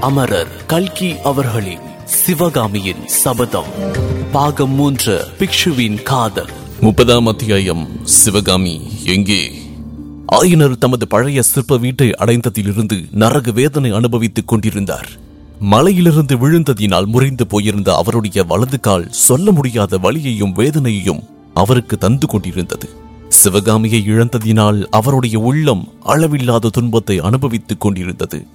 அமரர் கல்கி அவர்களின் சிவகாமியின் சபதம். பாகம் மூன்று பிக்ஷுவின் காதல். முப்பதாம் அத்தியாயம் சிவகாமி எங்கே? ஆயினர் தமது பழைய சிற்ப வீட்டை அடைந்ததிலிருந்து நரக வேதனை அனுபவித்துக் கொண்டிருந்தார். மலையிலிருந்து விழுந்ததினால் முறிந்து போயிருந்த அவருடைய வலது கால் சொல்ல முடியாத வலியையும் வேதனையையும் அவருக்கு தந்து கொண்டிருந்தது. சிவகாமியை இழந்ததினால் அவருடைய உள்ளம் அளவில்லாத துன்பத்தை அனுபவித்துக் கொண்டிருந்தது.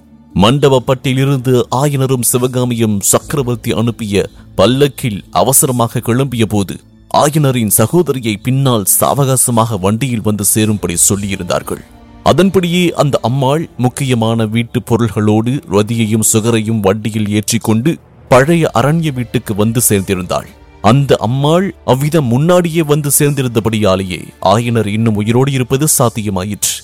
மண்டபப்பட்டிலிருந்து ஆயனரும் சிவகாமியும் சக்கரவர்த்தி அனுப்பிய பல்லக்கில் அவசரமாக கிளம்பிய போது ஆயனரின் சகோதரியை பின்னால் சாவகாசமாக வண்டியில் வந்து சேரும்படி சொல்லியிருந்தார்கள். அதன்படியே அந்த அம்மாள் முக்கியமான வீட்டு பொருள்களோடு ரதியையும் சுகரையும் வண்டியில் ஏற்றிக்கொண்டு பழைய அரண்ய வீட்டுக்கு வந்து சேர்ந்திருந்தாள். அந்த அம்மாள் அவ்விதம் முன்னாடியே வந்து சேர்ந்திருந்தபடியாலேயே ஆயனர் இன்னும் உயிரோடு இருப்பது சாத்தியமாயிற்று.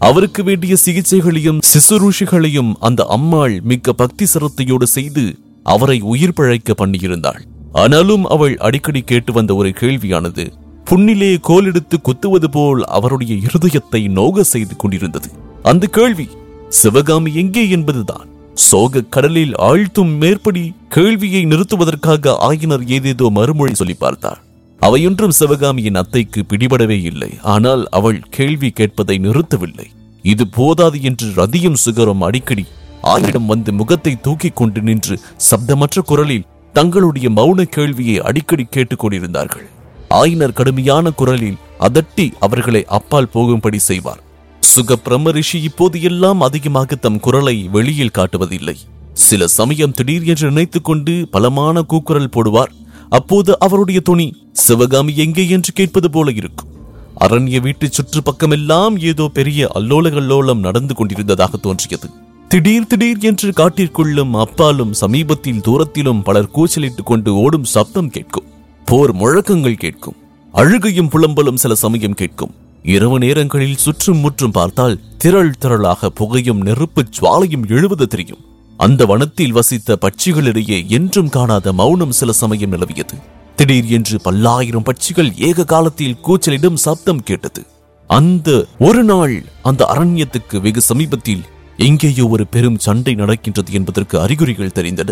அவருக்கு வேண்டிய சிகிச்சைகளையும் சிசுரூஷிகளையும் அந்த அம்மாள் மிக்க பக்தி சிரத்தையோடு செய்து அவரை உயிர் பிழைக்க பண்ணியிருந்தாள். ஆனாலும் அவள் அடிக்கடி கேட்டு வந்த ஒரு கேள்வியானது புண்ணிலே கோல் எடுத்து குத்துவது போல் அவருடைய இருதயத்தை நோக செய்து கொண்டிருந்தது. அந்த கேள்வி சிவகாமி எங்கே என்பதுதான். சோக கடலில் ஆழ்த்தும் மேற்படி கேள்வியை நிறுத்துவதற்காக ஆயினர் ஏதேதோ மறுமொழி சொல்லி பார்த்தார். அவையொன்றும் சிவகாமியின் அத்தைக்கு பிடிபடவே இல்லை. ஆனால் அவள் கேள்வி கேட்பதை நிறுத்தவில்லை. இது போதாது என்று ரதியும் சுகரும் அடிக்கடி ஆயிடம் வந்து முகத்தை தூக்கிக் கொண்டு நின்று சப்தமற்ற குரலில் தங்களுடைய மௌன கேள்வியை அடிக்கடி கேட்டுக் கொண்டிருந்தார்கள். ஆயினர் கடுமையான குரலில் அதட்டி அவர்களை அப்பால் போகும்படி செய்வார். சுக பிரம்ம ரிஷி இப்போது எல்லாம் அதிகமாக தம் குரலை வெளியில் காட்டுவதில்லை. சில சமயம் திடீர் என்று நினைத்துக் கொண்டு பலமான கூக்குரல் போடுவார். அப்போது அவருடைய துணி சிவகாமி எங்கே? என்று கேட்பது போல இருக்கும். அரண்ய வீட்டு சுற்றுப்பக்கமெல்லாம் ஏதோ பெரிய அல்லோல கல்லோலம் நடந்து கொண்டிருந்ததாக தோன்றியது. திடீர் திடீர் என்று காட்டிற்குள்ளும் அப்பாலும் சமீபத்தில் தூரத்திலும் பலர் கூச்சலிட்டுக் கொண்டு ஓடும் சப்தம் கேட்கும். போர் முழக்கங்கள் கேட்கும். அழுகையும் புலம்பலும் சில சமயம் கேட்கும். இரவு நேரங்களில் சுற்றும் முற்றும் பார்த்தால் திரள் திரளாக புகையும் நெருப்பு சுவாலையும் எழுவது தெரியும். அந்த வனத்தில் வசித்த பட்சிகளிடையே என்றும் காணாத மௌனம் சில சமயம் நிலவியது. திடீர் என்று பல்லாயிரம் பட்சிகள் ஏக காலத்தில் கூச்சலிடும் சப்தம் கேட்டது. அந்த ஒரு நாள் அந்த அரண்யத்துக்கு வெகு சமீபத்தில் எங்கேயோ ஒரு பெரும் சண்டை நடக்கின்றது என்பதற்கு அறிகுறிகள் தெரிந்தன.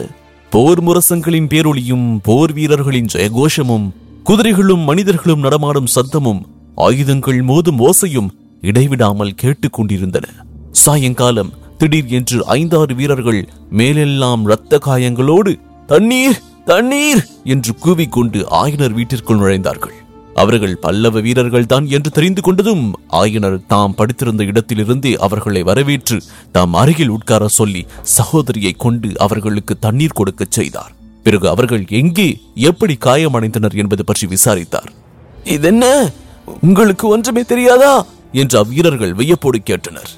போர் முரசங்களின் பேரொளியும் போர் வீரர்களின் ஜெயகோஷமும் குதிரைகளும் மனிதர்களும் நடமாடும் சத்தமும் ஆயுதங்கள் மோதும் ஓசையும் இடைவிடாமல் கேட்டுக்கொண்டிருந்தன சாயங்காலம் திடீர் என்று ஐந்தாறு வீரர்கள் மேலெல்லாம் இரத்த காயங்களோடு தண்ணீர்! தண்ணீர்! என்று கூவிக்கொண்டு ஆயனர் வீட்டிற்குள் நுழைந்தார்கள். அவர்கள் பல்லவ வீரர்கள் தான் என்று தெரிந்து கொண்டதும் ஆயனர் தாம் படித்திருந்த இடத்திலிருந்தே அவர்களை வரவேற்று தாம் அருகில் உட்கார சொல்லி சகோதரியை கொண்டு அவர்களுக்கு தண்ணீர் கொடுக்கச் செய்தார். பிறகு அவர்கள் எங்கே எப்படி காயமடைந்தனர் என்பது பற்றி விசாரித்தார். இதென்ன? உங்களுக்கு ஒன்றுமே தெரியாதா? என்று அவ்வீரர்கள் வியப்போடு கேட்டனர்.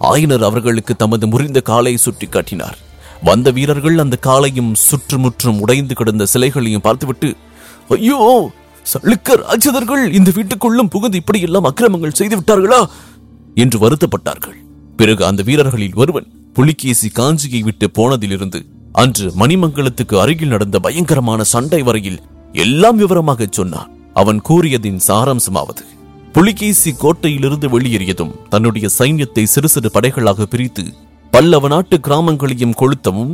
ஆயனர் அவர்களுக்கு தமது முறிந்த காலை சுட்டி காட்டினார். வந்த வீரர்கள் அந்த காலையும் சுற்றுமுற்றும் உடைந்து கிடந்த சிலைகளையும் பார்த்துவிட்டு ஐயோ சளுக்க ராட்சதர்கள் இந்த வீட்டுக்குள்ளும் புகுந்து இப்படியெல்லாம் அக்கிரமங்கள் செய்து விட்டார்களா? என்று வருத்தப்பட்டார்கள். பிறகு அந்த வீரர்களில் ஒருவன் புலிகேசி காஞ்சியை விட்டு போனதிலிருந்து அன்று மணிமங்கலத்துக்கு அருகில் நடந்த பயங்கரமான சண்டை வரையில் எல்லாம் விவரமாக சொன்னான். அவன் கூறியதின் சாராம்சமாவது புலிகேசி கோட்டையிலிருந்து வெளியேறியதும் தன்னுடைய சைன்யத்தை சிறு சிறு படைகளாக பிரித்து பல்லவ நாட்டு கிராமங்களையும் கொளுத்தவும்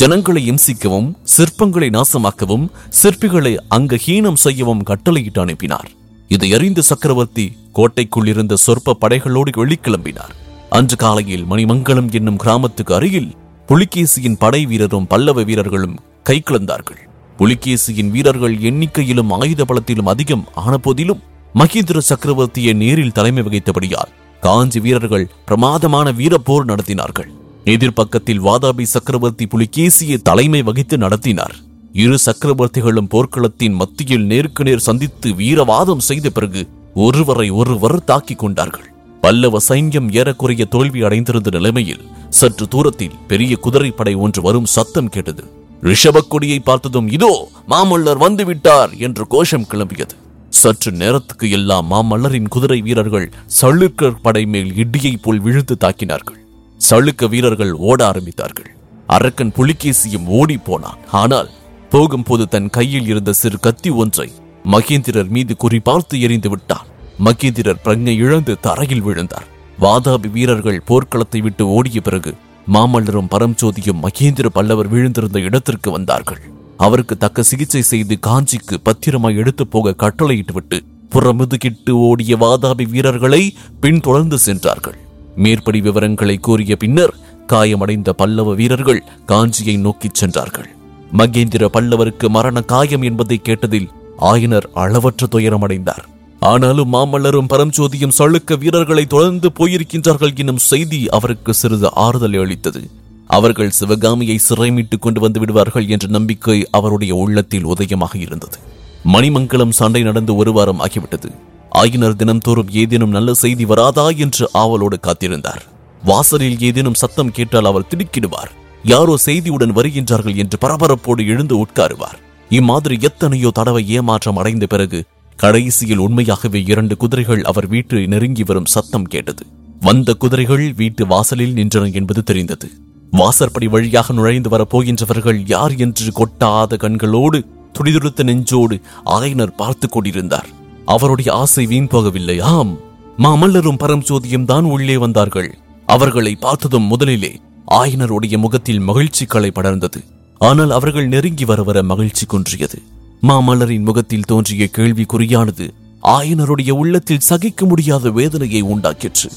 ஜனங்களை இம்சிக்கவும் சிற்பங்களை நாசமாக்கவும் சிற்பிகளை அங்க ஹீனம் செய்யவும் கட்டளையிட்டு அனுப்பினார். இதை அறிந்த சக்கரவர்த்தி கோட்டைக்குள் இருந்த சொற்ப படைகளோடு வெளிக்கிளம்பினார். அன்று காலையில் மணிமங்கலம் என்னும் கிராமத்துக்கு அருகில் புலிகேசியின் படை வீரரும் பல்லவ வீரர்களும் கை கலந்தார்கள் புலிகேசியின் வீரர்கள் எண்ணிக்கையிலும் ஆயுத பலத்திலும் அதிகம் ஆனபோதிலும் மகேந்திர சக்கரவர்த்தியை நேரில் தலைமை வகித்தபடியால் காஞ்சி வீரர்கள் பிரமாதமான வீரப்போர் நடத்தினார்கள். எதிர்ப்பக்கத்தில் வாதாபி சக்கரவர்த்தி புலிகேசியை தலைமை வகித்து நடத்தினார். இரு சக்கரவர்த்திகளும் போர்க்களத்தின் மத்தியில் நேருக்கு நேர் சந்தித்து வீரவாதம் செய்த பிறகு ஒருவரை ஒருவர் தாக்கிக் கொண்டார்கள். பல்லவ சைன்யம் ஏறக்குறைய தோல்வி அடைந்திருந்த நிலைமையில் சற்று தூரத்தில் பெரிய குதிரைப்படை ஒன்று வரும் சத்தம் கேட்டது. ரிஷபக்கொடியை பார்த்ததும் இதோ மாமல்லர் வந்துவிட்டார் என்று கோஷம் கிளம்பியது. சற்று நேரத்துக்கு எல்லாம் மாமல்லரின் குதிரை வீரர்கள் சளுக்கர் படை மேல் இடியை போல் விழுந்து தாக்கினார்கள். சளுக்க வீரர்கள் ஓட ஆரம்பித்தார்கள். அரக்கன் புலிகேசியும் ஓடி போனான். ஆனால் போகும்போது தன் கையில் இருந்த சிறு கத்தி ஒன்றை மகேந்திரர் மீது குறிபார்த்து எறிந்து விட்டான். மகேந்திரர் பிரங்கை இழந்து தரையில் விழுந்தார். வாதாபி வீரர்கள் போர்க்களத்தை விட்டு ஓடிய பிறகு மாமல்லரும் பரம்ஜோதியும் மகேந்திர பல்லவர் விழுந்திருந்த இடத்திற்கு வந்தார்கள். அவருக்கு தக்க சிகிச்சை செய்து காஞ்சிக்கு பத்திரமாய் எடுத்து போக கட்டளையிட்டுவிட்டு புறமுதுகிட்டு ஓடிய வாதாபி வீரர்களை பின்தொடர்ந்து சென்றார்கள். மேற்படி விவரங்களை கூறிய பின்னர் காயமடைந்த பல்லவ வீரர்கள் காஞ்சியை நோக்கிச் சென்றார்கள். மகேந்திர பல்லவருக்கு மரண காயம் என்பதை கேட்டதில் ஆயனர் அளவற்ற துயரமடைந்தார். ஆனாலும் மாமல்லரும் பரம்ஜோதியும் சளுக்க வீரர்களை தொடர்ந்து போயிருக்கின்றார்கள் என்னும் செய்தி அவருக்கு சிறிது ஆறுதலை அளித்தது. அவர்கள் சிவகாமியை சிறை மீட்டுக் கொண்டு வந்து விடுவார்கள் என்ற நம்பிக்கை அவருடைய உள்ளத்தில் உதயமாக இருந்தது. மணிமங்கலம் சண்டை நடந்து ஒரு வாரம் ஆகிவிட்டது. ஆயினர் தினம்தோறும் ஏதேனும் நல்ல செய்தி வராதா என்று ஆவலோடு காத்திருந்தார். வாசலில் ஏதேனும் சத்தம் கேட்டால் அவர் திடுக்கிடுவார். யாரோ செய்தியுடன் வருகின்றார்கள் என்று பரபரப்போடு எழுந்து உட்காருவார். இம்மாதிரி எத்தனையோ தடவை ஏமாற்றம் அடைந்த பிறகு கடைசியில் உண்மையாகவே இரண்டு குதிரைகள் அவர் வீட்டு நெருங்கி வரும் சத்தம் கேட்டது. வந்த குதிரைகள் வீட்டு வாசலில் நின்றன என்பது தெரிந்தது. வாசற்படி வழியாக நுழைந்து வரப்போகின்றவர்கள் யார் என்று கொட்டாத கண்களோடு துடிதுடுத்த நெஞ்சோடு ஆயனர் பார்த்து கொண்டிருந்தார். அவருடைய ஆசை வீண் போகவில்லை. ஆம் மாமல்லரும் பரம்ஜோதியும் தான் உள்ளே வந்தார்கள். அவர்களை பார்த்ததும் முதலிலே ஆயனருடைய முகத்தில் மகிழ்ச்சி களை படர்ந்தது. ஆனால் அவர்கள் நெருங்கி வர வர மகிழ்ச்சி குன்றியது. மாமல்லரின் முகத்தில் தோன்றிய கேள்விக்குறியானது ஆயனருடைய உள்ளத்தில் சகிக்க முடியாத வேதனையை உண்டாக்கிற்று.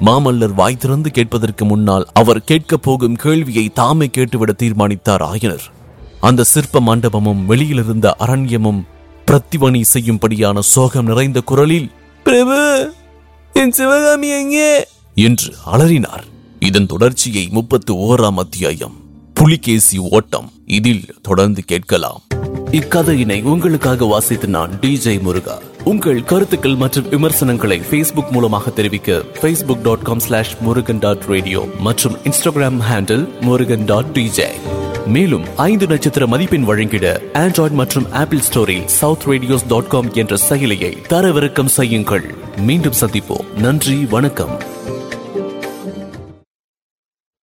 மாமல்லர் வாய் திறந்து கேட்பதற்கு முன்னால் அவர் கேட்கப் போகும் கேள்வியை தாமே கேட்டுவிட தீர்மானித்தார் ஆயனர். அந்த சிற்ப மண்டபமும் வெளியிலிருந்த அரண்யமும் பிரத்திவணி செய்யும்படியான சோகம் நிறைந்த குரலில் பிரபு என் சிவகாமி எங்கே? என்று அலறினார். இதன் தொடர்ச்சியை முப்பத்து ஓராம் அத்தியாயம் புலிகேசி ஓட்டம். இதில் தொடர்ந்து கேட்கலாம். இக்கதையினை உங்களுக்காக வாசித்து நான் டிஜே முருகா. உங்கள் கருத்துக்கள் மற்றும் விமர்சனங்களை ஃபேஸ்புக் மூலமாக தெரிவிக்க Facebook dot com slash Murugan dot radio மற்றும் Instagram handle Murugan dot DJ மேலும் ஐந்து நட்சத்திர மதிப்பெண் வழங்கிட ஆண்ட்ராய்டு மற்றும் ஆப்பிள் ஸ்டோரில் சவுத் ரேடியோஸ் டாட் காம் என்ற செயலியை தரவிறக்கம் செய்யுங்கள். மீண்டும் சந்திப்போம். நன்றி வணக்கம்.